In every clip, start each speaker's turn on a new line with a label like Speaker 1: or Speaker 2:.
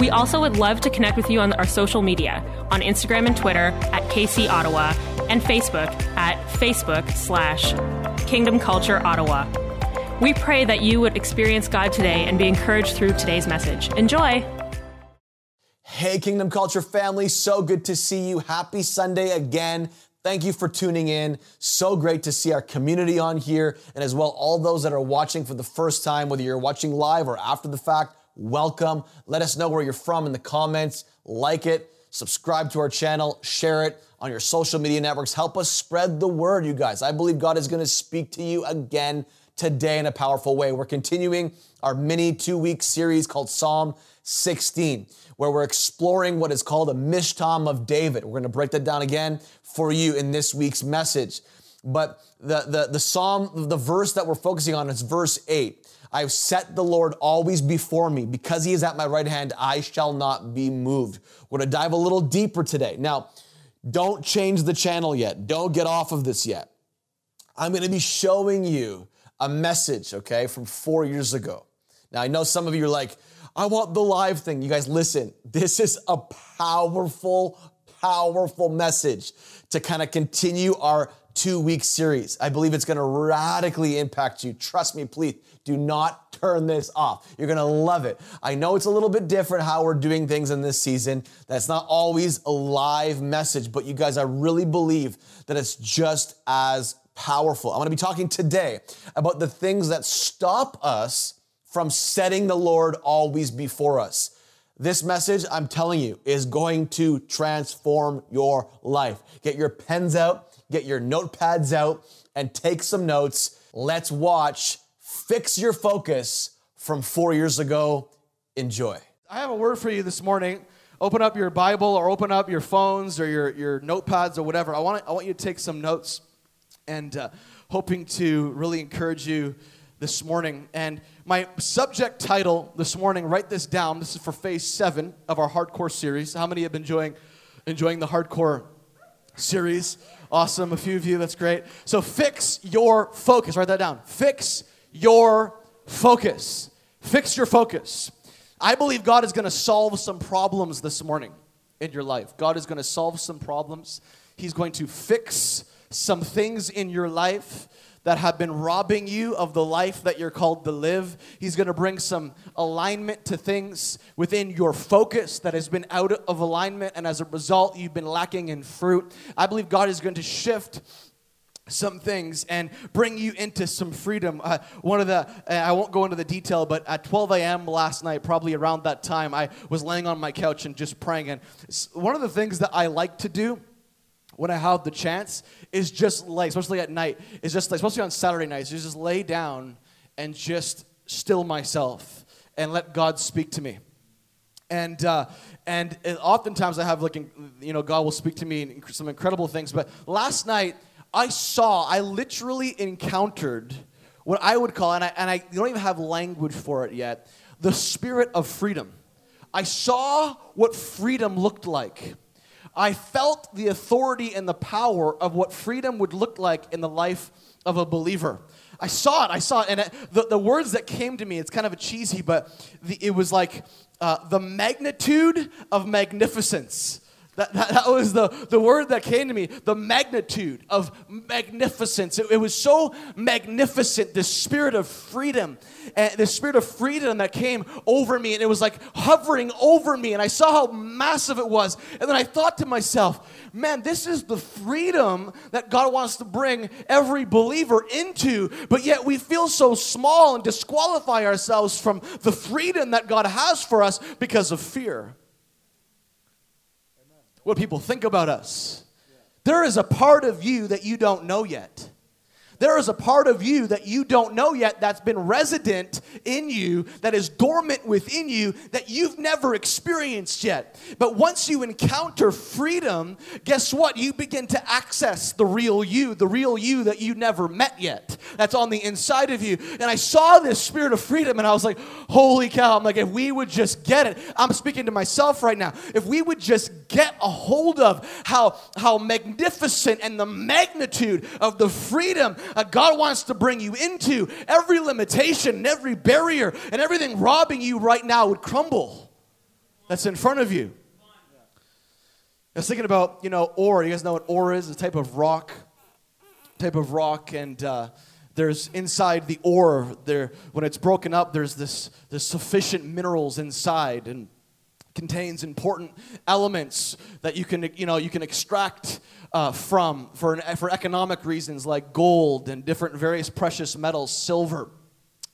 Speaker 1: We also would love to connect with you on our social media on Instagram and Twitter at KC Ottawa and Facebook at Facebook slash Kingdom Culture Ottawa. We pray that you would experience God today and be encouraged through today's message. Enjoy!
Speaker 2: Hey, Kingdom Culture family, so good to see you. Happy Sunday again. Thank you for tuning in. So great to see our community on here, and as well all those that are watching for the first time, whether you're watching live or after the fact welcome. Let us know where you're from in the comments. Like it, subscribe to our channel, share it on your social media networks. Help us spread the word, you guys. I believe God is going to speak to you again today in a powerful way. We're continuing our mini two week series called Psalm 16, where we're exploring what is called a Michtam of David. We're going to break that down again for you in this week's message. But the, the, the Psalm, the verse that we're focusing on is verse 8. I've set the Lord always before me. Because he is at my right hand, I shall not be moved. We're going to dive a little deeper today. Now, don't change the channel yet. Don't get off of this yet. I'm going to be showing you a message, okay, from four years ago. Now, I know some of you are like, I want the live thing. You guys, listen, this is a powerful, powerful message to kind of continue our two week series. I believe it's going to radically impact you. Trust me, please do not turn this off. You're going to love it. I know it's a little bit different how we're doing things in this season. That's not always a live message, but you guys, I really believe that it's just as powerful. I'm going to be talking today about the things that stop us from setting the Lord always before us. This message, I'm telling you, is going to transform your life. Get your pens out, get your notepads out, and take some notes. Let's watch Fix Your Focus from four years ago. Enjoy.
Speaker 3: I have a word for you this morning. Open up your Bible or open up your phones or your, your notepads or whatever. I want, I want you to take some notes and uh, hoping to really encourage you this morning. And my subject title this morning, write this down. This is for phase seven of our hardcore series. How many have been enjoying, enjoying the hardcore series? Awesome. A few of you, that's great. So fix your focus. Write that down. Fix your focus. Fix your focus. I believe God is going to solve some problems this morning in your life. God is going to solve some problems. He's going to fix some things in your life that have been robbing you of the life that you're called to live. He's going to bring some alignment to things within your focus that has been out of alignment, and as a result, you've been lacking in fruit. I believe God is going to shift some things and bring you into some freedom. Uh, one of the, uh, I won't go into the detail, but at 12 a.m. last night, probably around that time, I was laying on my couch and just praying. And one of the things that I like to do when I have the chance is just lay, especially at night, is just like, especially on Saturday nights, is just lay down and just still myself and let God speak to me. And uh, and oftentimes I have like you know God will speak to me in some incredible things. But last night I saw, I literally encountered what I would call, and I and I don't even have language for it yet, the spirit of freedom. I saw what freedom looked like. I felt the authority and the power of what freedom would look like in the life of a believer. I saw it, I saw it, and it, the, the words that came to me, it's kind of a cheesy, but the, it was like uh, the magnitude of magnificence. That, that, that, was the, the word that came to me the magnitude of magnificence. It, it was so magnificent, the spirit of freedom, and the spirit of freedom that came over me, and it was like hovering over me, and I saw how massive it was. And then I thought to myself, man, this is the freedom that God wants to bring every believer into, but yet we feel so small and disqualify ourselves from the freedom that God has for us because of fear what people think about us. There is a part of you that you don't know yet. There is a part of you that you don't know yet that's been resident in you, that is dormant within you, that you've never experienced yet. But once you encounter freedom, guess what? You begin to access the real you, the real you that you never met yet. That's on the inside of you. And I saw this spirit of freedom and I was like, holy cow. I'm like, if we would just get it, I'm speaking to myself right now. If we would just get a hold of how, how magnificent and the magnitude of the freedom uh, God wants to bring you into, every limitation and every barrier and everything robbing you right now would crumble. That's in front of you. I was thinking about, you know, ore. You guys know what ore is? A type of rock, type of rock, and uh, there's inside the ore there when it's broken up. There's this there's sufficient minerals inside and contains important elements that you can you know you can extract uh, from for, an, for economic reasons like gold and different various precious metals, silver.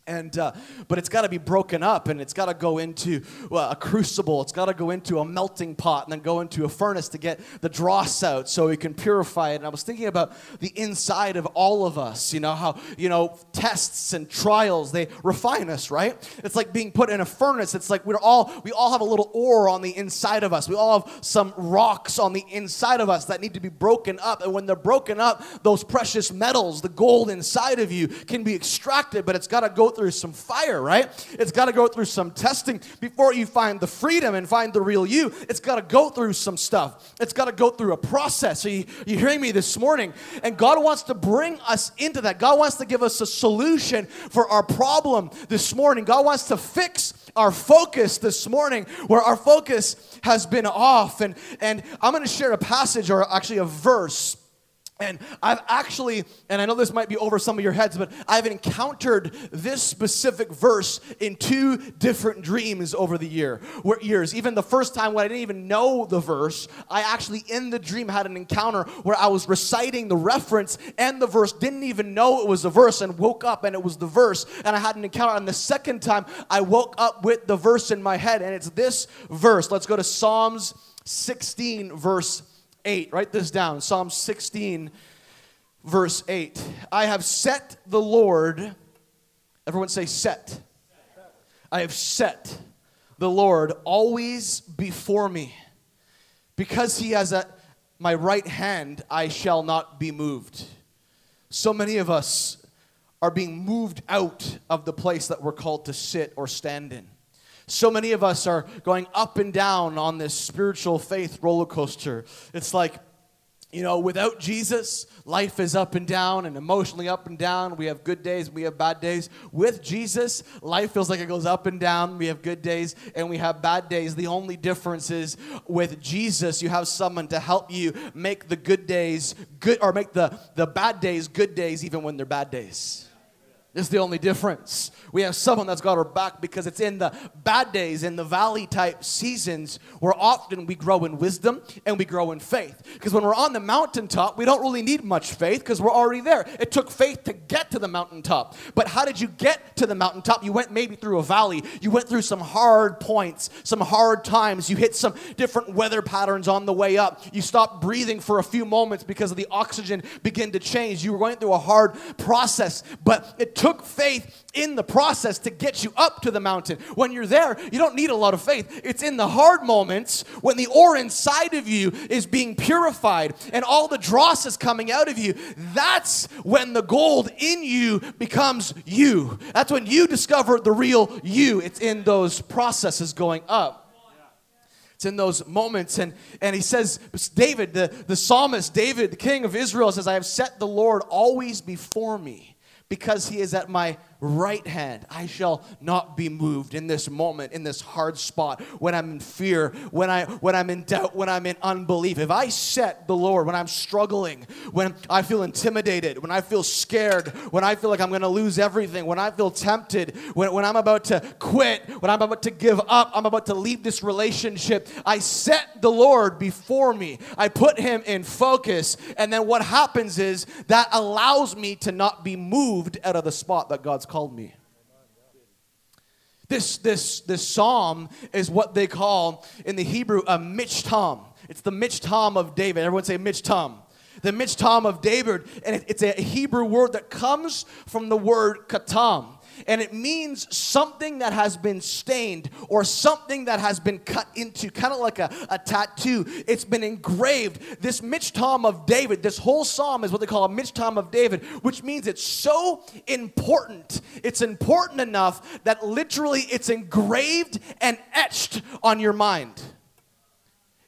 Speaker 3: And, uh, but it's got to be broken up and it's got to go into well, a crucible. It's got to go into a melting pot and then go into a furnace to get the dross out so we can purify it. And I was thinking about the inside of all of us, you know, how, you know, tests and trials, they refine us, right? It's like being put in a furnace. It's like we're all, we all have a little ore on the inside of us. We all have some rocks on the inside of us that need to be broken up. And when they're broken up, those precious metals, the gold inside of you can be extracted, but it's got to go through some fire, right? It's got to go through some testing before you find the freedom and find the real you. It's got to go through some stuff. It's got to go through a process. So you, you hearing me this morning? And God wants to bring us into that. God wants to give us a solution for our problem this morning. God wants to fix our focus this morning where our focus has been off. And, and I'm going to share a passage or actually a verse and I've actually, and I know this might be over some of your heads, but I've encountered this specific verse in two different dreams over the year, where, years. Even the first time when I didn't even know the verse, I actually in the dream had an encounter where I was reciting the reference and the verse, didn't even know it was a verse, and woke up and it was the verse, and I had an encounter. And the second time, I woke up with the verse in my head, and it's this verse. Let's go to Psalms 16, verse 8. Write this down Psalm 16, verse 8. I have set the Lord, everyone say, set. I have set the Lord always before me. Because he has at my right hand, I shall not be moved. So many of us are being moved out of the place that we're called to sit or stand in. So many of us are going up and down on this spiritual faith roller coaster. It's like, you know, without Jesus, life is up and down and emotionally up and down. We have good days, we have bad days. With Jesus, life feels like it goes up and down. We have good days and we have bad days. The only difference is with Jesus, you have someone to help you make the good days good or make the, the bad days good days even when they're bad days. It's the only difference. We have someone that's got our back because it's in the bad days, in the valley type seasons, where often we grow in wisdom and we grow in faith. Because when we're on the mountaintop, we don't really need much faith because we're already there. It took faith to get to the mountaintop. But how did you get to the mountaintop? You went maybe through a valley. You went through some hard points, some hard times. You hit some different weather patterns on the way up. You stopped breathing for a few moments because of the oxygen began to change. You were going through a hard process, but it took took faith in the process to get you up to the mountain. When you're there, you don't need a lot of faith. It's in the hard moments when the ore inside of you is being purified and all the dross is coming out of you. That's when the gold in you becomes you. That's when you discover the real you. It's in those processes going up. It's in those moments. And, and he says, David, the, the psalmist, David, the king of Israel, says, I have set the Lord always before me because he is at my right hand. I shall not be moved in this moment, in this hard spot, when I'm in fear, when, I, when I'm in doubt, when I'm in unbelief. If I set the Lord, when I'm struggling, when I feel intimidated, when I feel scared, when I feel like I'm going to lose everything, when I feel tempted, when, when I'm about to quit, when I'm about to give up, I'm about to leave this relationship, I set the Lord before me. I put him in focus. And then what happens is that allows me to not be moved out of the spot that God's called me. This, this, this psalm is what they call in the Hebrew a michtam. It's the michtam of David. Everyone say michtam. the Michtam of David, and it's a Hebrew word that comes from the word katam and it means something that has been stained or something that has been cut into, kind of like a, a tattoo. It's been engraved. This Michtam of David, this whole psalm is what they call a Michtam of David, which means it's so important. It's important enough that literally it's engraved and etched on your mind.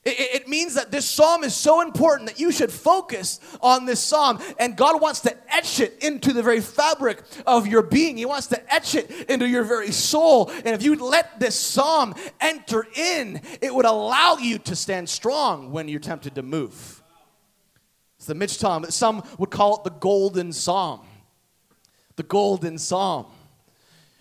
Speaker 3: It, it, means that this psalm is so important that you should focus on this psalm. And God wants to etch it into the very fabric of your being. He wants to etch it into your very soul. And if you let this psalm enter in, it would allow you to stand strong when you're tempted to move. It's the Michtam. Some would call it the golden psalm. The golden psalm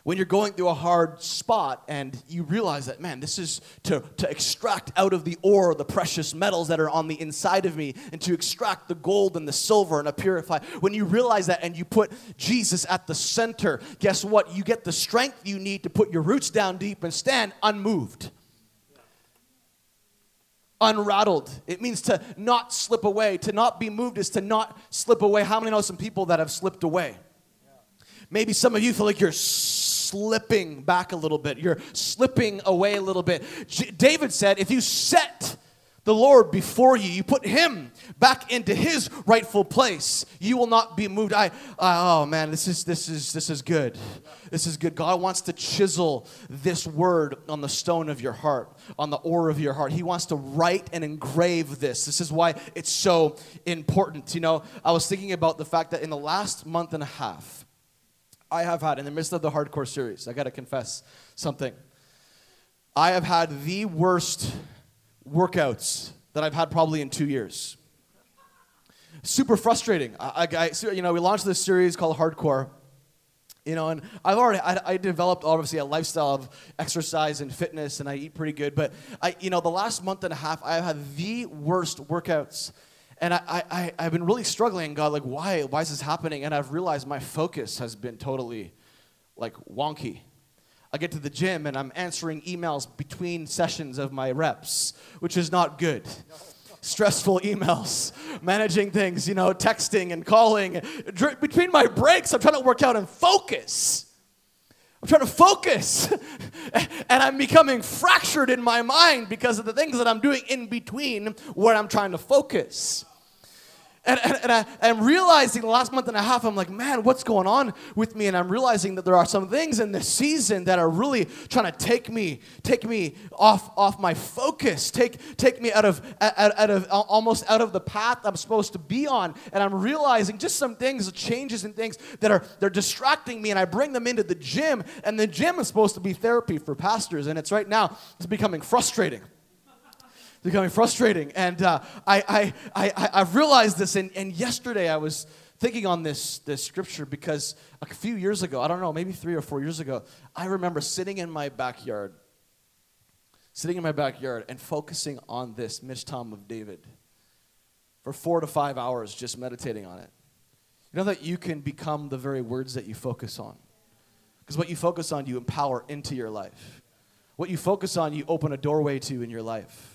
Speaker 3: when you're going through a hard spot and you realize that, man, this is to, to extract out of the ore the precious metals that are on the inside of me and to extract the gold and the silver and to purify. When you realize that and you put Jesus at the center, guess what? You get the strength you need to put your roots down deep and stand unmoved unrattled. It means to not slip away. To not be moved is to not slip away. How many know some people that have slipped away? Maybe some of you feel like you're slipping back a little bit. You're slipping away a little bit. J- David said, if you set the Lord before you, you put him back into his rightful place, you will not be moved. I, oh man, this is this is this is good. This is good. God wants to chisel this word on the stone of your heart, on the ore of your heart. He wants to write and engrave this. This is why it's so important. You know, I was thinking about the fact that in the last month and a half, I have had, in the midst of the hardcore series, I gotta confess something. I have had the worst workouts that I've had probably in two years. Super frustrating. I, I, you know, we launched this series called Hardcore, you know, and I've already I, I, developed obviously a lifestyle of exercise and fitness, and I eat pretty good. But I, you know, the last month and a half, I've had the worst workouts and I, I, I've been really struggling, God, like, why, why is this happening? And I've realized my focus has been totally, like, wonky. I get to the gym and I'm answering emails between sessions of my reps, which is not good. Stressful emails, managing things, you know, texting and calling. Between my breaks, I'm trying to work out and focus. I'm trying to focus. and I'm becoming fractured in my mind because of the things that I'm doing in between where I'm trying to focus. And, and, and I, am realizing the last month and a half, I'm like, man, what's going on with me? And I'm realizing that there are some things in this season that are really trying to take me, take me off, off my focus, take, take me out of, out, out of, almost out of the path I'm supposed to be on. And I'm realizing just some things, changes in things that are, they're distracting me. And I bring them into the gym. And the gym is supposed to be therapy for pastors. And it's right now, it's becoming frustrating becoming frustrating. And uh, I, I, I, I've realized this. And, and yesterday I was thinking on this, this scripture because a few years ago, I don't know, maybe three or four years ago, I remember sitting in my backyard, sitting in my backyard and focusing on this Michtam of David for four to five hours, just meditating on it. You know that you can become the very words that you focus on. Because what you focus on, you empower into your life. What you focus on, you open a doorway to in your life.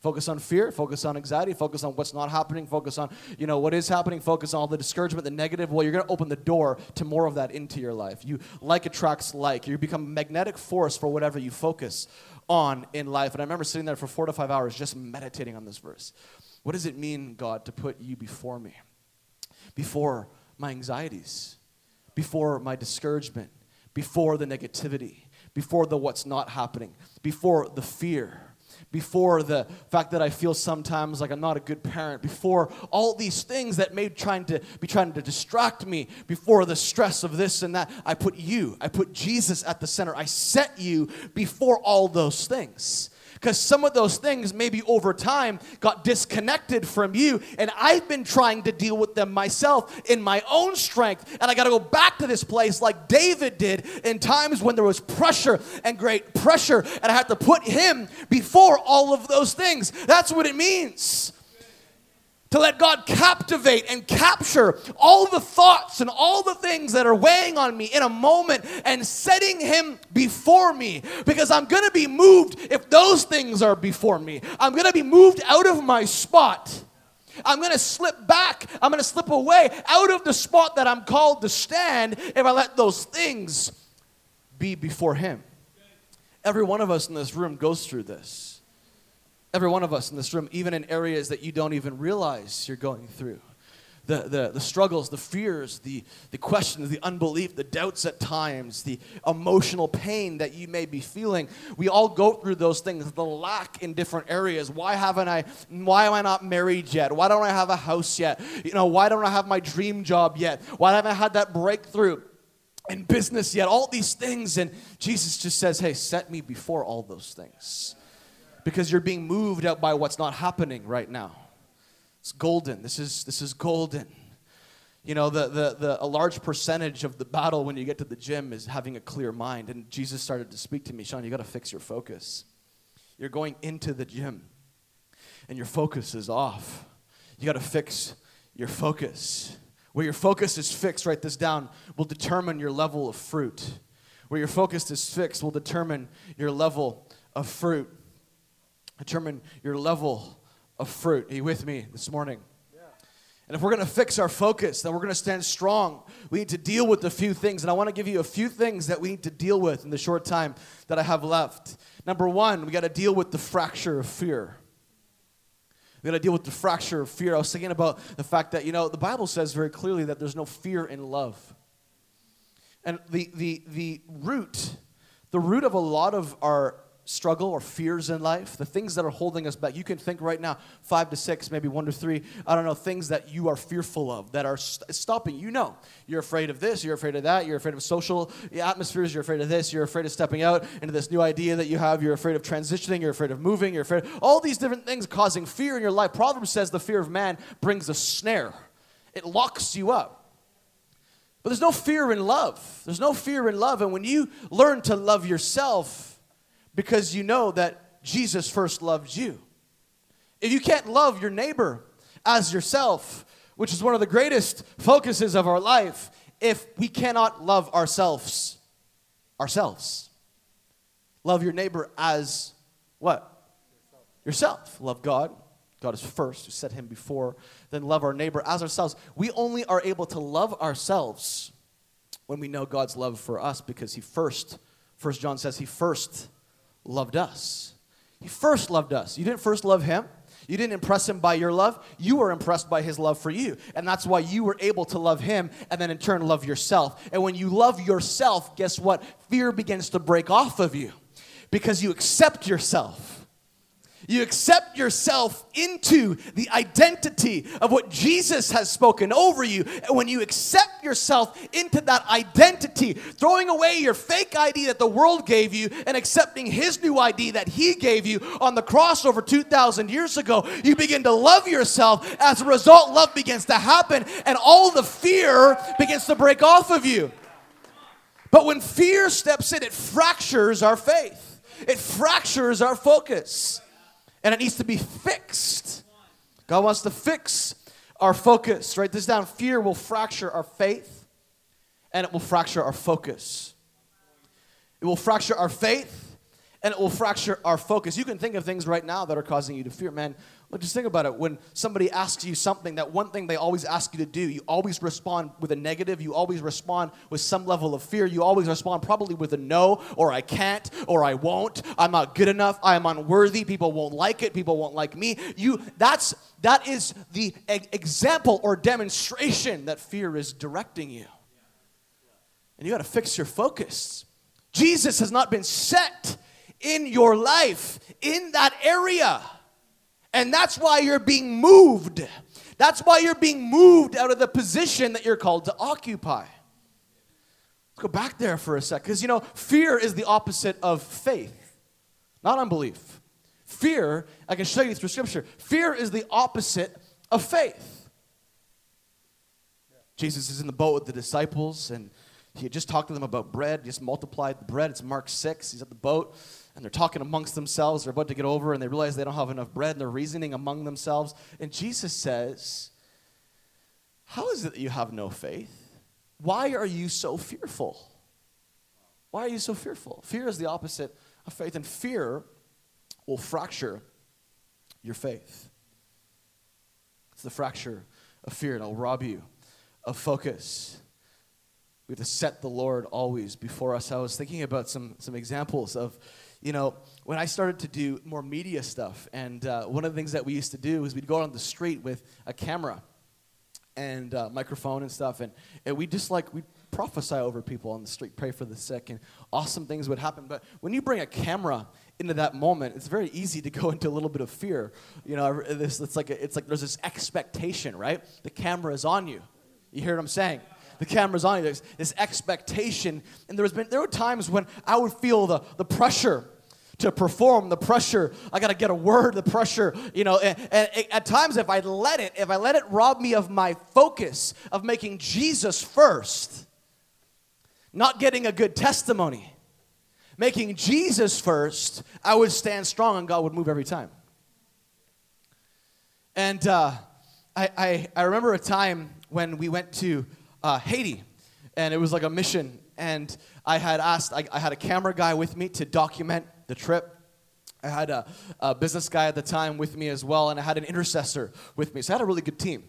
Speaker 3: Focus on fear, focus on anxiety, focus on what's not happening, focus on, you know, what is happening, focus on all the discouragement, the negative. Well, you're going to open the door to more of that into your life. You like attracts like. You become a magnetic force for whatever you focus on in life. And I remember sitting there for 4 to 5 hours just meditating on this verse. What does it mean, God, to put you before me? Before my anxieties, before my discouragement, before the negativity, before the what's not happening, before the fear before the fact that I feel sometimes like I'm not a good parent, before all these things that may trying to be trying to distract me, before the stress of this and that, I put you, I put Jesus at the center. I set you before all those things because some of those things maybe over time got disconnected from you and i've been trying to deal with them myself in my own strength and i got to go back to this place like david did in times when there was pressure and great pressure and i had to put him before all of those things. That's what it means to let God captivate and capture all the thoughts and all the things that are weighing on me in a moment and setting Him before me because I'm going to be moved if those things are before me. I'm going to be moved out of my spot I'm going to slip back. I'm going to slip away out of the spot that I'm called to stand if I let those things be before Him. Every one of us in this room goes through this. Every one of us in this room, even in areas that you don't even realize you're going through the, the, the struggles, the fears, the, the questions, the unbelief, the doubts at times, the emotional pain that you may be feeling. We all go through those things, the lack in different areas. Why haven't I, why am I not married yet? Why don't I have a house yet? You know, why don't I have my dream job yet? Why haven't I had that breakthrough? in business yet, all these things. And Jesus just says, Hey, set me before all those things. Because you're being moved out by what's not happening right now. It's golden. This is, this is golden. You know, the, the, the, a large percentage of the battle when you get to the gym is having a clear mind. And Jesus started to speak to me, Sean, you got to fix your focus. You're going into the gym and your focus is off. You got to fix your focus. Where your focus is fixed, write this down, will determine your level of fruit. Where your focus is fixed will determine your level of fruit. Determine your level of fruit. Are you with me this morning? And if we're going to fix our focus, then we're going to stand strong. We need to deal with a few things. And I want to give you a few things that we need to deal with in the short time that I have left. Number one, we got to deal with the fracture of fear. We got to deal with the fracture of fear. I was thinking about the fact that, you know, the Bible says very clearly that there's no fear in love. And the, the, the root, the root of a lot of our struggle or fears in life, the things that are holding us back. You can think right now, five to six, maybe one to three, I don't know, things that you are fearful of that are st- stopping. You know, you're afraid of this, you're afraid of that, you're afraid of social atmospheres, you're afraid of this, you're afraid of stepping out into this new idea that you have, you're afraid of transitioning, you're afraid of moving, you're afraid all these different things causing fear in your life. Proverbs says the fear of man brings a snare, it locks you up. But there's no fear in love. There's no fear in love. And when you learn to love yourself, because you know that Jesus first loved you. If you can't love your neighbor as yourself, which is one of the greatest focuses of our life, if we cannot love ourselves, ourselves. Love your neighbor as what? Yourself. Love God. God is first, who set him before, then love our neighbor as ourselves. We only are able to love ourselves when we know God's love for us because he first, First John says, he first loved us. He first loved us. You didn't first love him. You didn't impress him by your love. You were impressed by his love for you. And that's why you were able to love him and then in turn love yourself. And when you love yourself, guess what? Fear begins to break off of you because you accept yourself. You accept yourself into the identity of what Jesus has spoken over you. And when you accept yourself into that identity, throwing away your fake ID that the world gave you and accepting his new ID that he gave you on the cross over 2,000 years ago, you begin to love yourself. As a result, love begins to happen and all the fear begins to break off of you. But when fear steps in, it fractures our faith, it fractures our focus and it needs to be fixed. God wants to fix our focus. Write this down. Fear will fracture our faith and it will fracture our focus. It will fracture our faith and it will fracture our focus. You can think of things right now that are causing you to fear. Man, look, just think about it. When somebody asks you something, that one thing they always ask you to do, you always respond with a negative. You always respond with some level of fear. You always respond probably with a no, or I can't, or I won't. I'm not good enough. I am unworthy. People won't like it. People won't like me. You, that's, that is the example or demonstration that fear is directing you. And you got to fix your focus. Jesus has not been set in your life in that area. And that's why you're being moved. That's why you're being moved out of the position that you're called to occupy. Let's go back there for a sec. Because, you know, fear is the opposite of faith, not unbelief. Fear, I can show you through scripture, fear is the opposite of faith. Jesus is in the boat with the disciples, and he had just talked to them about bread, just multiplied the bread. It's Mark 6. He's at the boat and they're talking amongst themselves. They're about to get over, and they realize they don't have enough bread, and they're reasoning among themselves. And Jesus says, How is it that you have no faith? Why are you so fearful? Why are you so fearful? Fear is the opposite of faith, and fear will fracture your faith. It's the fracture of fear. It'll rob you of focus. We have to set the Lord always before us. I was thinking about some, some examples of, you know, when I started to do more media stuff, and uh, one of the things that we used to do is we'd go out on the street with a camera and uh, microphone and stuff, and, and we just like, we'd prophesy over people on the street, pray for the sick, and awesome things would happen. But when you bring a camera into that moment, it's very easy to go into a little bit of fear. You know, this, it's, like a, it's like there's this expectation, right? The camera is on you. You hear what I'm saying? The camera's on you. There's this expectation. And there, has been, there were times when I would feel the, the pressure to perform, the pressure, I got to get a word, the pressure, you know. And, and, at times, if I let it, if I let it rob me of my focus of making Jesus first, not getting a good testimony, making Jesus first, I would stand strong and God would move every time. And uh, I, I, I remember a time when we went to uh, Haiti, and it was like a mission. And I had asked, I, I, had a camera guy with me to document the trip. I had a, a business guy at the time with me as well, and I had an intercessor with me. So I had a really good team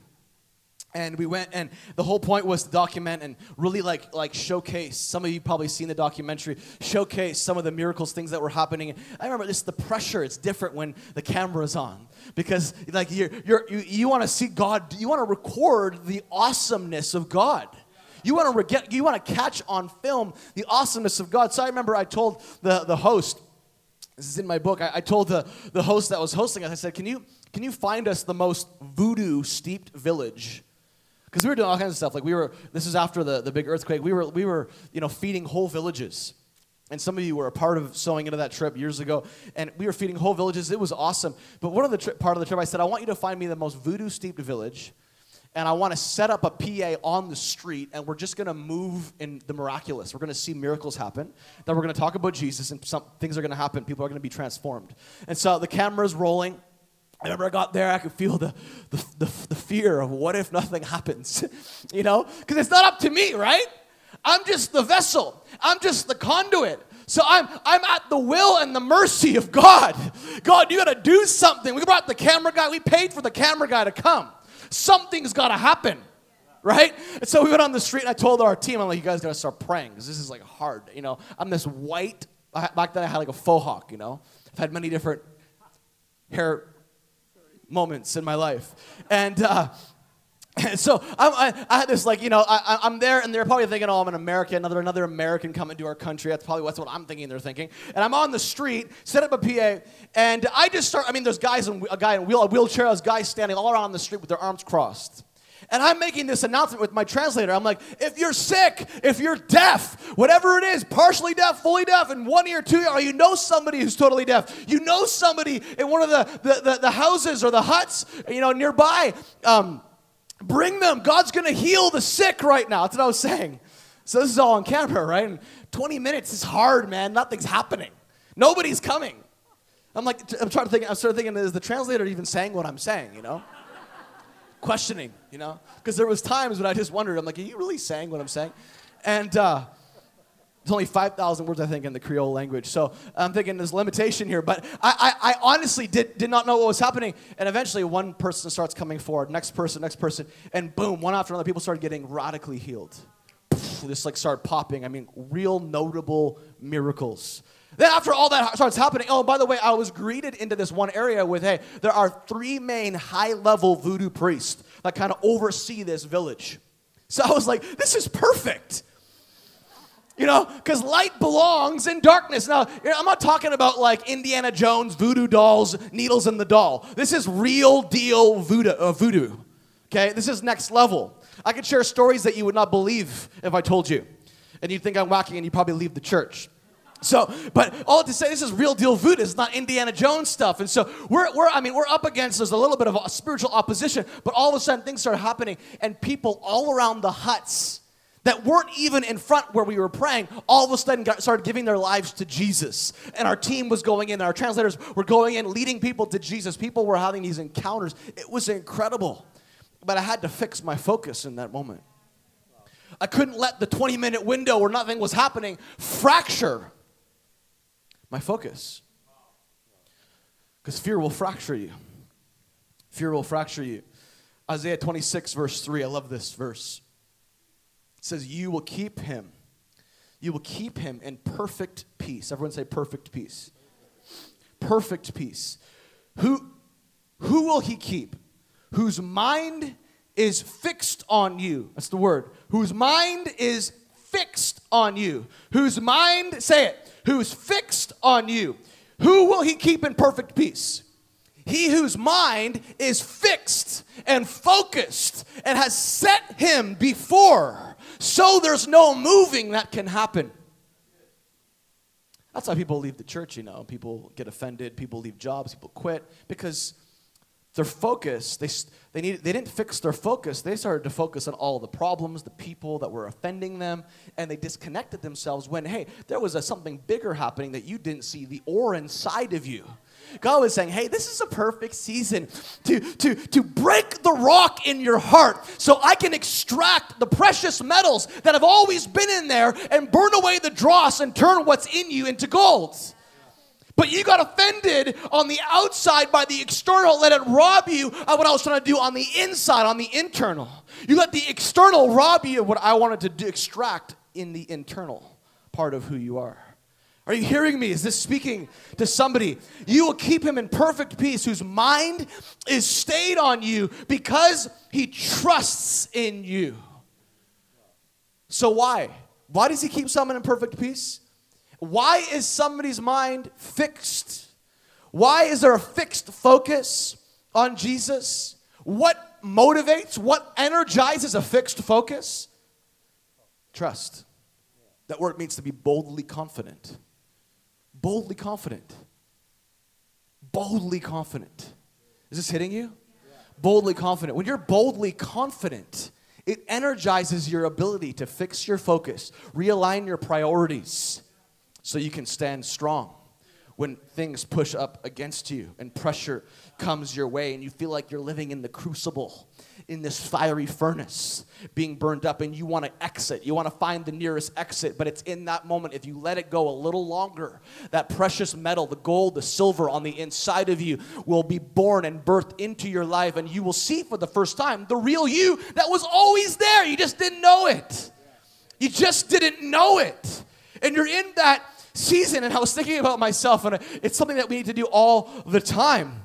Speaker 3: and we went and the whole point was to document and really like like showcase. Some of you probably seen the documentary showcase some of the miracles things that were happening. I remember this the pressure it's different when the camera's on. Because like you're, you're you, you want to see god you want to record the awesomeness of god. You want to get you want to catch on film the awesomeness of god. So i remember i told the the host this is in my book i, I told the the host that was hosting us i said can you can you find us the most voodoo steeped village because we were doing all kinds of stuff. Like we were, this is after the, the big earthquake. We were, we were, you know, feeding whole villages. And some of you were a part of sewing into that trip years ago. And we were feeding whole villages. It was awesome. But one of the tri- part of the trip, I said, I want you to find me the most voodoo steeped village. And I want to set up a PA on the street, and we're just going to move in the miraculous. We're going to see miracles happen. Then we're going to talk about Jesus, and some things are going to happen. People are going to be transformed. And so the camera's rolling I remember I got there, I could feel the, the, the, the fear of what if nothing happens, you know? Because it's not up to me, right? I'm just the vessel, I'm just the conduit. So I'm, I'm at the will and the mercy of God. God, you got to do something. We brought the camera guy, we paid for the camera guy to come. Something's got to happen, right? And so we went on the street and I told our team, I'm like, you guys got to start praying because this is like hard. You know, I'm this white, back then I had like a faux hawk, you know? I've had many different hair moments in my life. And, uh, so I, I, had this like you know I, am there and they're probably thinking oh I'm an American another another American coming to our country. That's probably what's what I'm thinking they're thinking. And I'm on the street set up a PA and I just start I mean there's guys in, a guy in wheel, a wheelchair there's guys standing all around the street with their arms crossed and I'm making this announcement with my translator. I'm like, if you're sick, if you're deaf, whatever it is, partially deaf, fully deaf, in one ear, two ear, or you know somebody who's totally deaf, you know somebody in one of the, the, the, the houses or the huts, you know, nearby, um, bring them. God's going to heal the sick right now. That's what I was saying. So this is all on camera, right? And 20 minutes is hard, man. Nothing's happening. Nobody's coming. I'm like, I'm trying to think, I'm sort of thinking, is the translator even saying what I'm saying, you know? Questioning, you know? Because there was times when I just wondered, I'm like, are you really saying what I'm saying? And uh, it's only 5,000 words, I think, in the Creole language. So I'm thinking there's limitation here. But I, I, I, honestly did, did not know what was happening. And eventually, one person starts coming forward, next person, next person. And boom, one after another, people started getting radically healed. This like started popping. I mean, real notable miracles. Then after all that starts happening, oh, by the way, I was greeted into this one area with, hey, there are three main high-level voodoo priests that kind of oversee this village. So I was like, this is perfect. You know, because light belongs in darkness. Now, I'm not talking about like Indiana Jones, voodoo dolls, needles in the doll. This is real deal voodoo. Uh, voodoo. Okay, this is next level. I could share stories that you would not believe if I told you. And you'd think I'm whacking and you'd probably leave the church. So, but all to say, this is real deal voodoo. It's not Indiana Jones stuff. And so we're, we're, I mean, we're up against there's a little bit of a spiritual opposition, but all of a sudden things start happening, and people all around the huts that weren't even in front where we were praying, all of a sudden got, started giving their lives to Jesus. And our team was going in, our translators were going in, leading people to Jesus. People were having these encounters. It was incredible. But I had to fix my focus in that moment. I couldn't let the 20 minute window where nothing was happening fracture my focus. Because fear will fracture you. Fear will fracture you. Isaiah 26, verse 3. I love this verse. It says, You will keep him. You will keep him in perfect peace. Everyone say perfect peace. Perfect peace. Who, who will he keep? Whose mind is fixed on you. That's the word. Whose mind is fixed on you. Whose mind, say it, who's fixed on you. Who will he keep in perfect peace? He whose mind is fixed and focused and has set him before, so there's no moving that can happen. That's why people leave the church, you know. People get offended, people leave jobs, people quit because their focus, they, they, need, they didn't fix their focus. They started to focus on all the problems, the people that were offending them, and they disconnected themselves when, hey, there was a, something bigger happening that you didn't see, the ore inside of you. God was saying, hey, this is a perfect season to, to, to break the rock in your heart so I can extract the precious metals that have always been in there and burn away the dross and turn what's in you into gold. But you got offended on the outside by the external, let it rob you of what I was trying to do on the inside, on the internal. You let the external rob you of what I wanted to do, extract in the internal part of who you are. Are you hearing me? Is this speaking to somebody? You will keep him in perfect peace whose mind is stayed on you because he trusts in you. So, why? Why does he keep someone in perfect peace? Why is somebody's mind fixed? Why is there a fixed focus on Jesus? What motivates, what energizes a fixed focus? Trust. That word means to be boldly confident boldly confident. Boldly confident. Is this hitting you? Boldly confident. When you're boldly confident, it energizes your ability to fix your focus, realign your priorities so you can stand strong when things push up against you and pressure comes your way and you feel like you're living in the crucible in this fiery furnace being burned up and you want to exit. You want to find the nearest exit, but it's in that moment, if you let it go a little longer, that precious metal, the gold, the silver on the inside of you will be born and birthed into your life, and you will see for the first time the real you that was always there. You just didn't know it. You just didn't know it. And you're in that season, and I was thinking about myself, and it's something that we need to do all the time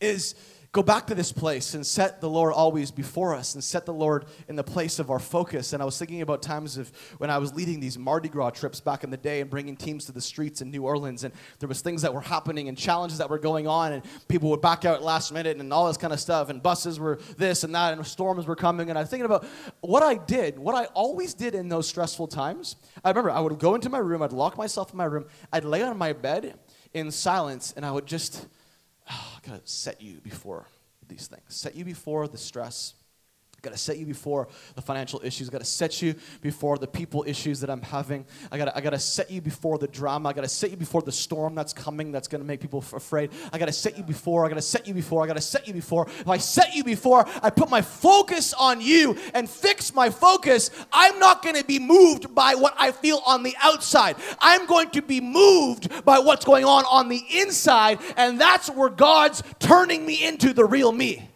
Speaker 3: is go back to this place and set the Lord always before us and set the Lord in the place of our focus. And I was thinking about times of when I was leading these Mardi Gras trips back in the day and bringing teams to the streets in New Orleans, and there was things that were happening and challenges that were going on, and people would back out last minute and all this kind of stuff, and buses were this and that, and storms were coming. And I was thinking about what I did, what I always did in those stressful times. I remember I would go into my room, I'd lock myself in my room, I'd lay on my bed in silence, and I would just oh, I gotta set you before these things, set you before the stress, got to set you before the financial issues. got to set you before the people issues that I'm having. I got I got to set you before the drama. I got to set you before the storm that's coming that's going to make people afraid. I got to set you before. I got to set you before. I got to set you before. If I set you before, I put my focus on you and fix my focus, I'm not going to be moved by what I feel on the outside. I'm going to be moved by what's going on on the inside, and that's where God's turning me into the real me.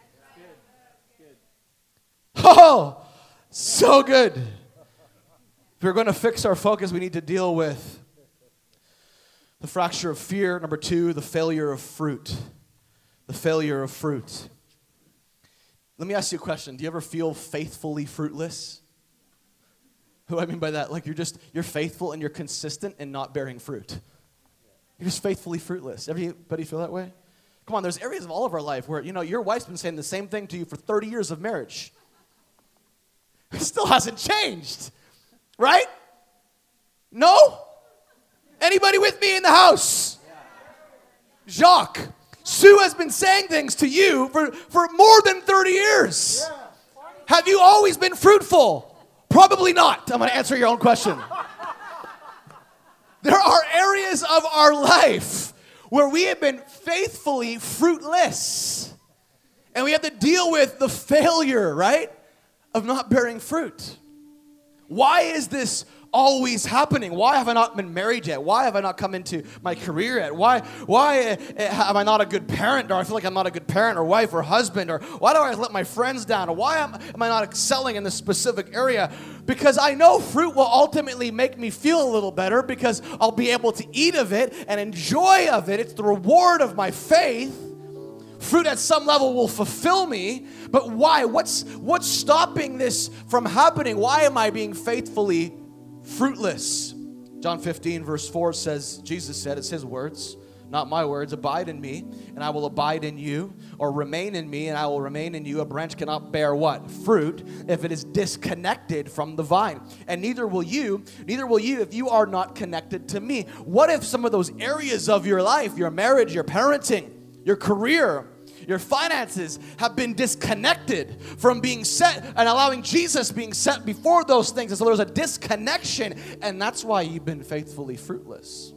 Speaker 3: Oh, so good. If we're going to fix our focus, we need to deal with the fracture of fear. Number two, the failure of fruit. The failure of fruit. Let me ask you a question. Do you ever feel faithfully fruitless? Who I mean by that? Like you're just, you're faithful and you're consistent and not bearing fruit. You're just faithfully fruitless. Everybody feel that way? Come on, there's areas of all of our life where, you know, your wife's been saying the same thing to you for 30 years of marriage. It still hasn't changed. Right? No? Anybody with me in the house? Jacques, Sue has been saying things to you for, for more than 30 years. Have you always been fruitful? Probably not. I'm going to answer your own question. there are areas of our life where we have been faithfully fruitless. And we have to deal with the failure, right? Of not bearing fruit. Why is this always happening? Why have I not been married yet? Why have I not come into my career yet? Why, why uh, am I not a good parent? Or I feel like I'm not a good parent or wife or husband? Or why do I let my friends down? Or why am, am I not excelling in this specific area? Because I know fruit will ultimately make me feel a little better because I'll be able to eat of it and enjoy of it. It's the reward of my faith. Fruit at some level will fulfill me, but why? What's what's stopping this from happening? Why am I being faithfully fruitless? John 15 verse 4 says Jesus said it's his words, not my words, abide in me and I will abide in you or remain in me and I will remain in you. A branch cannot bear what? Fruit if it is disconnected from the vine. And neither will you, neither will you if you are not connected to me. What if some of those areas of your life, your marriage, your parenting, your career, your finances have been disconnected from being set and allowing Jesus being set before those things. And so there's a disconnection, and that's why you've been faithfully fruitless.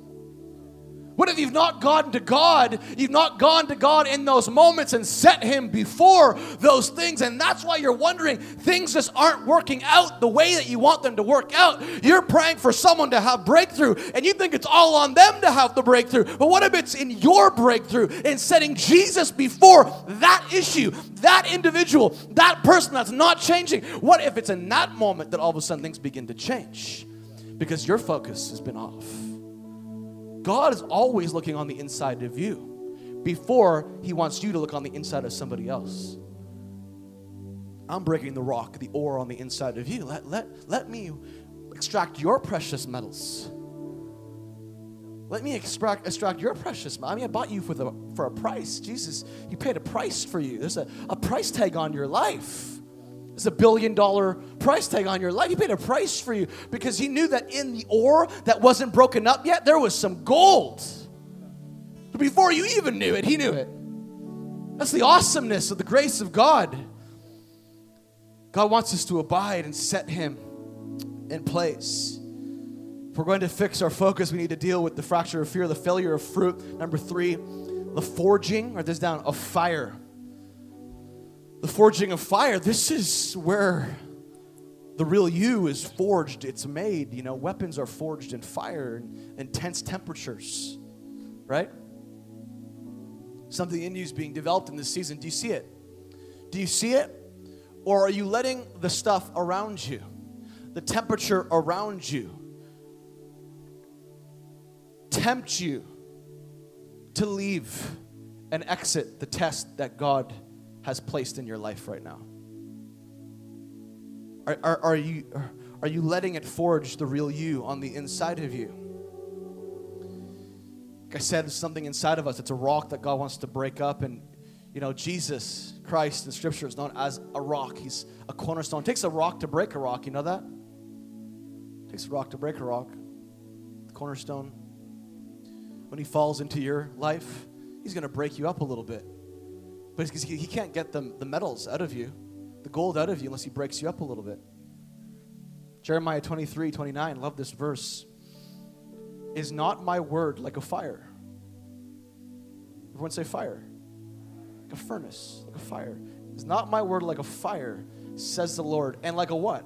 Speaker 3: What if you've not gone to God? You've not gone to God in those moments and set Him before those things. And that's why you're wondering things just aren't working out the way that you want them to work out. You're praying for someone to have breakthrough, and you think it's all on them to have the breakthrough. But what if it's in your breakthrough, in setting Jesus before that issue, that individual, that person that's not changing? What if it's in that moment that all of a sudden things begin to change? Because your focus has been off. God is always looking on the inside of you before he wants you to look on the inside of somebody else. I'm breaking the rock, the ore on the inside of you. Let, let, let me extract your precious metals. Let me extract, extract your precious metals. I mean, I bought you for, the, for a price. Jesus, you paid a price for you. There's a, a price tag on your life. It's a billion dollar price tag on your life. He paid a price for you because he knew that in the ore that wasn't broken up yet, there was some gold. Before you even knew it, he knew it. That's the awesomeness of the grace of God. God wants us to abide and set him in place. If we're going to fix our focus, we need to deal with the fracture of fear, the failure of fruit. Number three, the forging, write this down, of fire the forging of fire, this is where the real you is forged, it's made. You know, weapons are forged in fire and intense temperatures, right? Something in you is being developed in this season. Do you see it? Do you see it? Or are you letting the stuff around you, the temperature around you, tempt you to leave and exit the test that God has placed in your life right now? Are, are, are, you, are you letting it forge the real you on the inside of you? Like I said, there's something inside of us. It's a rock that God wants to break up. And, you know, Jesus Christ in Scripture is known as a rock. He's a cornerstone. It takes a rock to break a rock. You know that? It takes a rock to break a rock. The cornerstone. When he falls into your life, he's going to break you up a little bit. But he, he can't get the, the metals out of you, the gold out of you, unless he breaks you up a little bit. Jeremiah 23, 29, love this verse. Is not my word like a fire? Everyone say fire. Like a furnace, like a fire. Is not my word like a fire, says the Lord, and like a what?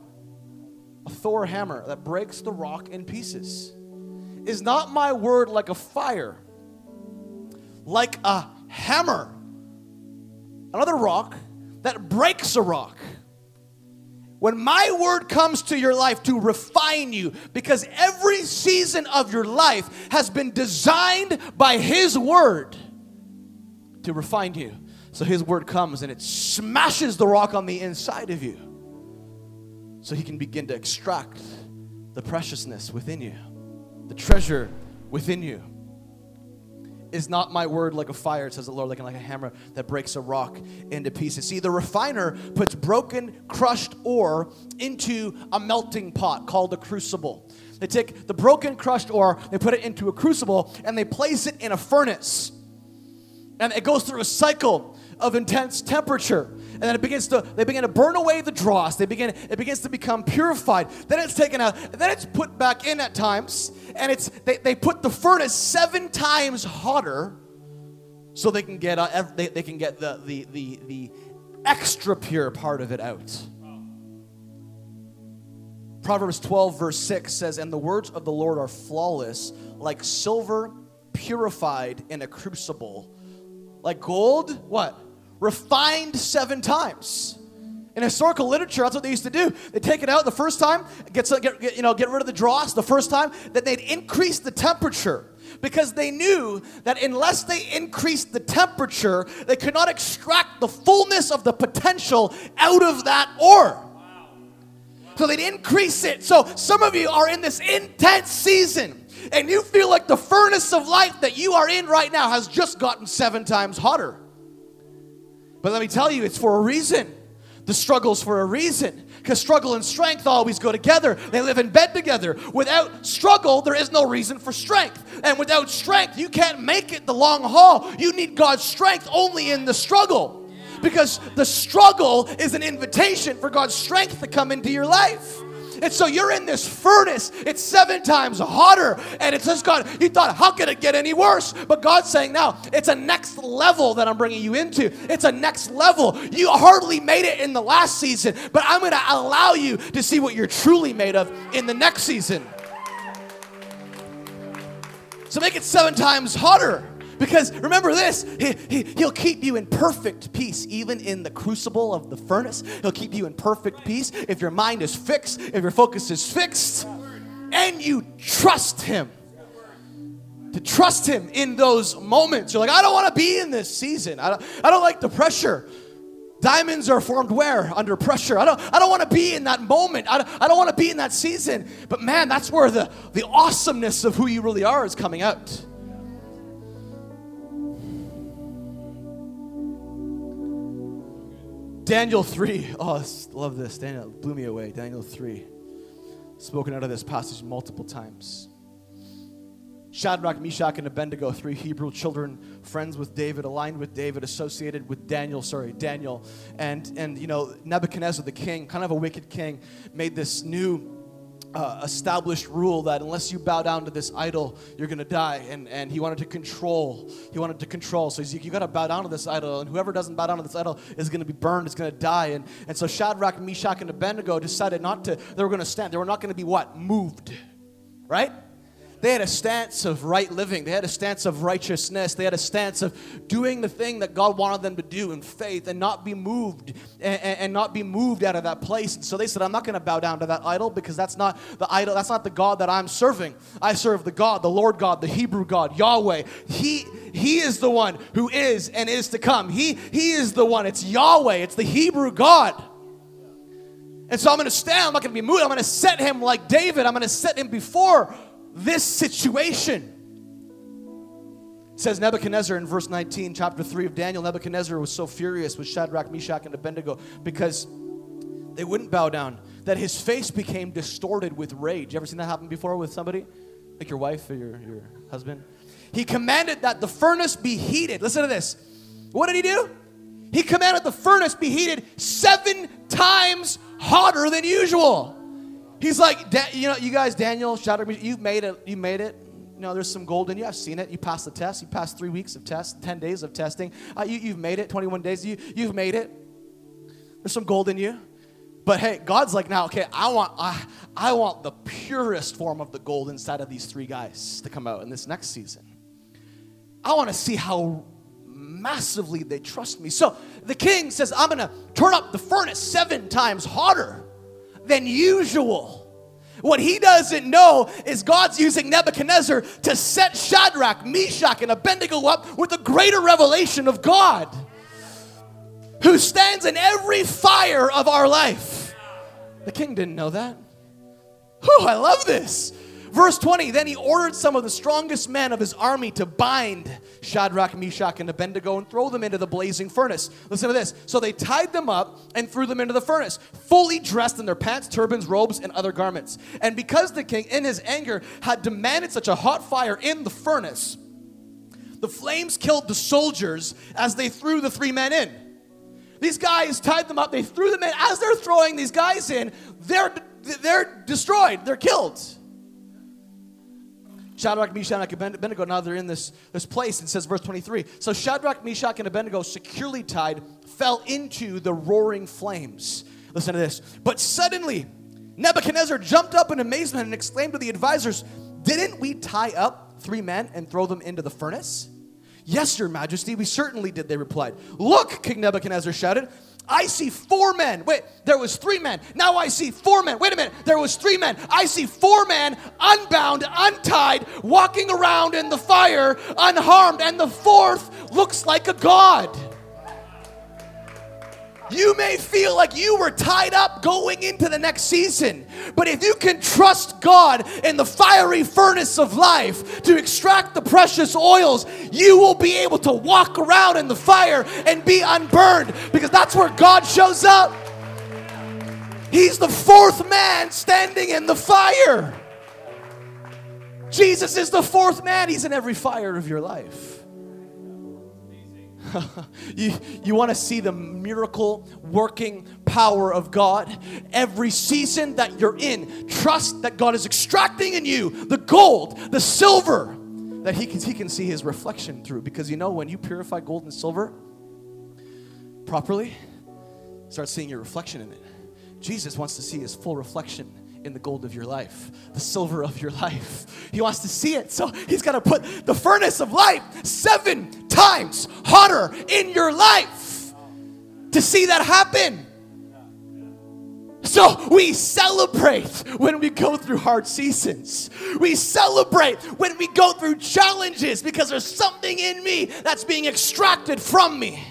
Speaker 3: A Thor hammer that breaks the rock in pieces. Is not my word like a fire, like a hammer another rock that breaks a rock. When my word comes to your life to refine you, because every season of your life has been designed by His word to refine you. So His word comes and it smashes the rock on the inside of you so He can begin to extract the preciousness within you, the treasure within you. Is not my word like a fire, says the Lord, like, like a hammer that breaks a rock into pieces. See, the refiner puts broken, crushed ore into a melting pot called a crucible. They take the broken, crushed ore, they put it into a crucible, and they place it in a furnace. And it goes through a cycle of intense temperature and then it begins to they begin to burn away the dross. They begin it begins to become purified. Then it's taken out then it's put back in at times. And it's they, they put the furnace seven times hotter so they can get uh, they, they can get the, the the the extra pure part of it out. Proverbs 12, verse 6 says, And the words of the Lord are flawless, like silver purified in a crucible. Like gold, what? Refined seven times. In historical literature, that's what they used to do. They take it out the first time, get, get, you know, get rid of the dross the first time, then they'd increase the temperature because they knew that unless they increased the temperature, they could not extract the fullness of the potential out of that ore. So they'd increase it. So some of you are in this intense season and you feel like the furnace of life that you are in right now has just gotten seven times hotter. But let me tell you, it's for a reason. The struggle's for a reason. Because struggle and strength always go together. They live in bed together. Without struggle, there is no reason for strength. And without strength, you can't make it the long haul. You need God's strength only in the struggle. Because the struggle is an invitation for God's strength to come into your life. And so you're in this furnace. It's seven times hotter. And it's just God, you thought, how could it get any worse? But God's saying, now, it's a next level that I'm bringing you into. It's a next level. You hardly made it in the last season, but I'm going to allow you to see what you're truly made of in the next season. So make it seven times hotter. Because remember this, he, he, he'll keep you in perfect peace, even in the crucible of the furnace. He'll keep you in perfect peace if your mind is fixed, if your focus is fixed, and you trust him. To trust him in those moments. You're like, I don't want to be in this season. I don't, I don't like the pressure. Diamonds are formed where? Under pressure. I don't, I don't want to be in that moment. I don't, I don't want to be in that season. But man, that's where the, the awesomeness of who you really are is coming out. Daniel 3. Oh, I love this. Daniel blew me away. Daniel 3. Spoken out of this passage multiple times. Shadrach, Meshach, and Abednego, three Hebrew children, friends with David, aligned with David, associated with Daniel, sorry, Daniel. And, and you know, Nebuchadnezzar, the king, kind of a wicked king, made this new uh, established rule that unless you bow down to this idol, you're going to die. And, and he wanted to control. He wanted to control. So he's like, you got to bow down to this idol. And whoever doesn't bow down to this idol is going to be burned, is going to die. And, and so Shadrach, Meshach, and Abednego decided not to, they were going to stand. They were not going to be what? Moved. Right? They had a stance of right living. They had a stance of righteousness. They had a stance of doing the thing that God wanted them to do in faith and not be moved and, and not be moved out of that place. And so they said, I'm not going to bow down to that idol because that's not the idol. That's not the God that I'm serving. I serve the God, the Lord God, the Hebrew God, Yahweh. He, he is the one who is and is to come. He, he is the one. It's Yahweh. It's the Hebrew God. And so I'm going to stand. I'm not going to be moved. I'm going to set him like David. I'm going to set him before this situation. It says Nebuchadnezzar in verse 19, chapter 3 of Daniel. Nebuchadnezzar was so furious with Shadrach, Meshach, and Abednego because they wouldn't bow down that his face became distorted with rage. You ever seen that happen before with somebody? Like your wife or your, your husband? He commanded that the furnace be heated. Listen to this. What did he do? He commanded the furnace be heated seven times hotter than usual. He's like, you know, you guys, Daniel, Shadrach, you've made it. You made it. You know, there's some gold in you. I've seen it. You passed the test. You passed three weeks of test, 10 days of testing. Uh, you, have made it, 21 days. You, you've made it. There's some gold in you. But hey, God's like, now, okay, I want, I, I want the purest form of the gold inside of these three guys to come out in this next season. I want to see how massively they trust me. So the king says, I'm going to turn up the furnace seven times hotter than usual. What he doesn't know is God's using Nebuchadnezzar to set Shadrach, Meshach, and Abednego up with a greater revelation of God who stands in every fire of our life. The king didn't know that. Whew, I love this. Verse 20 Then he ordered some of the strongest men of his army to bind Shadrach, Meshach, and Abednego and throw them into the blazing furnace. Listen to this. So they tied them up and threw them into the furnace, fully dressed in their pants, turbans, robes, and other garments. And because the king, in his anger, had demanded such a hot fire in the furnace, the flames killed the soldiers as they threw the three men in. These guys tied them up, they threw them in. As they're throwing these guys in, they're, they're destroyed, they're killed. Shadrach, Meshach, and Abednego, now they're in this, this place. And says, verse 23 So Shadrach, Meshach, and Abednego, securely tied, fell into the roaring flames. Listen to this. But suddenly, Nebuchadnezzar jumped up in amazement and exclaimed to the advisors, Didn't we tie up three men and throw them into the furnace? Yes, your majesty, we certainly did, they replied. Look, King Nebuchadnezzar shouted, I see four men. Wait, there was three men. Now I see four men. Wait a minute. There was three men. I see four men unbound, untied, walking around in the fire, unharmed, and the fourth looks like a god. You may feel like you were tied up going into the next season, but if you can trust God in the fiery furnace of life to extract the precious oils, you will be able to walk around in the fire and be unburned because that's where God shows up. He's the fourth man standing in the fire. Jesus is the fourth man, He's in every fire of your life. you you want to see the miracle working power of God every season that you're in. Trust that God is extracting in you the gold, the silver that he can, he can see his reflection through. Because you know, when you purify gold and silver properly, start seeing your reflection in it. Jesus wants to see his full reflection in the gold of your life, the silver of your life. He wants to see it. So he's got to put the furnace of life seven times hotter in your life to see that happen. So we celebrate when we go through hard seasons. We celebrate when we go through challenges because there's something in me that's being extracted from me.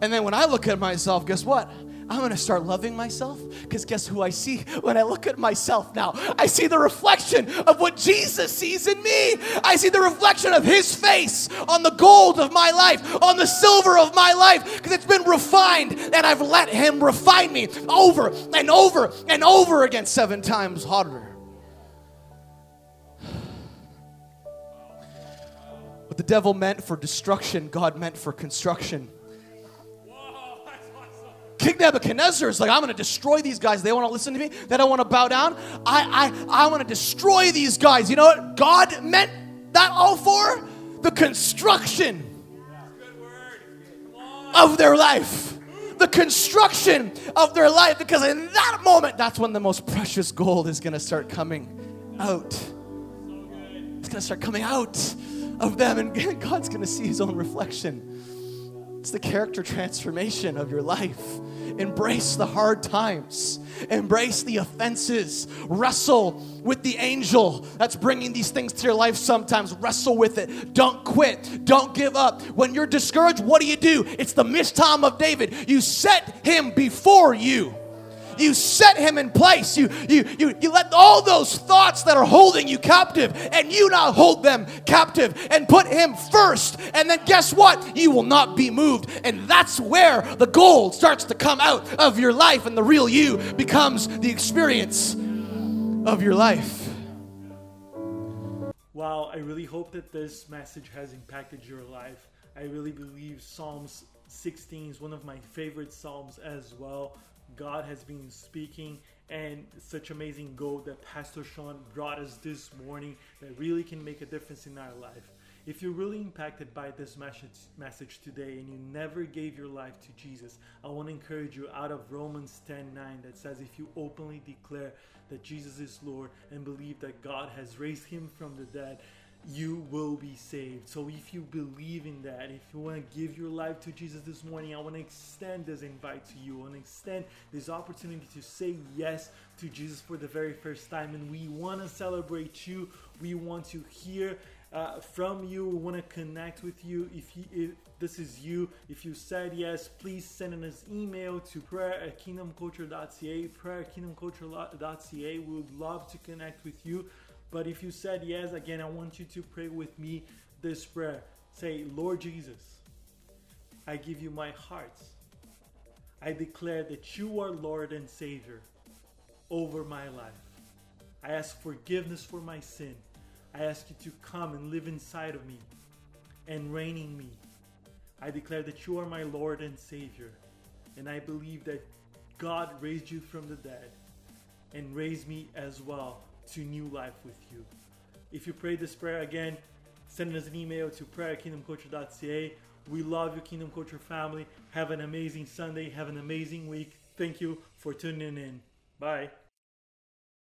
Speaker 3: And then when I look at myself, guess what? I'm gonna start loving myself because guess who I see when I look at myself now? I see the reflection of what Jesus sees in me. I see the reflection of His face on the gold of my life, on the silver of my life, because it's been refined and I've let Him refine me over and over and over again, seven times hotter. What the devil meant for destruction, God meant for construction. King Nebuchadnezzar is like, I'm going to destroy these guys. They want to listen to me. They don't want to bow down. I, I, I want to destroy these guys. You know what God meant that all for? The construction of their life. The construction of their life. Because in that moment, that's when the most precious gold is going to start coming out. It's going to start coming out of them, and God's going to see his own reflection. It's the character transformation of your life. Embrace the hard times, embrace the offenses, wrestle with the angel that's bringing these things to your life sometimes. Wrestle with it. Don't quit, don't give up. When you're discouraged, what do you do? It's the Michtam of David. You set him before you. You set him in place. You, you, you, you let all those thoughts that are holding you captive and you now hold them captive and put him first. And then guess what? You will not be moved. And that's where the gold starts to come out of your life and the real you becomes the experience of your life.
Speaker 4: Wow, I really hope that this message has impacted your life. I really believe Psalms 16 is one of my favorite Psalms as well. God has been speaking and such amazing gold that Pastor Sean brought us this morning that really can make a difference in our life. If you're really impacted by this message, today and you never gave your life to Jesus, I want to encourage you out of Romans 10 9 that says, If you openly declare that Jesus is Lord and believe that God has raised him from the dead, you will be saved. So if you believe in that, if you want to give your life to Jesus this morning, I want to extend this invite to you. I want to extend this opportunity to say yes to Jesus for the very first time. And we want to celebrate you. We want to hear uh, from you. We want to connect with you. If, you, if this is you, if you said yes, please send us email to prayer at kingdomculture.ca, prayer at kingdomculture.ca. We would love to connect with you. But if you said yes, again, I want you to pray with me this prayer. Say, Lord Jesus, I give you my heart. I declare that you are Lord and Savior over my life. I ask forgiveness for my sin. I ask you to come and live inside of me and reign in me. I declare that you are my Lord and Savior. And I believe that God raised you from the dead and raised me as well to new life with you. If you pray this prayer again, send us an email to prayerkingdomculture.ca. We love you, Kingdom Culture family. Have an amazing Sunday. Have an amazing week. Thank you for tuning in. Bye.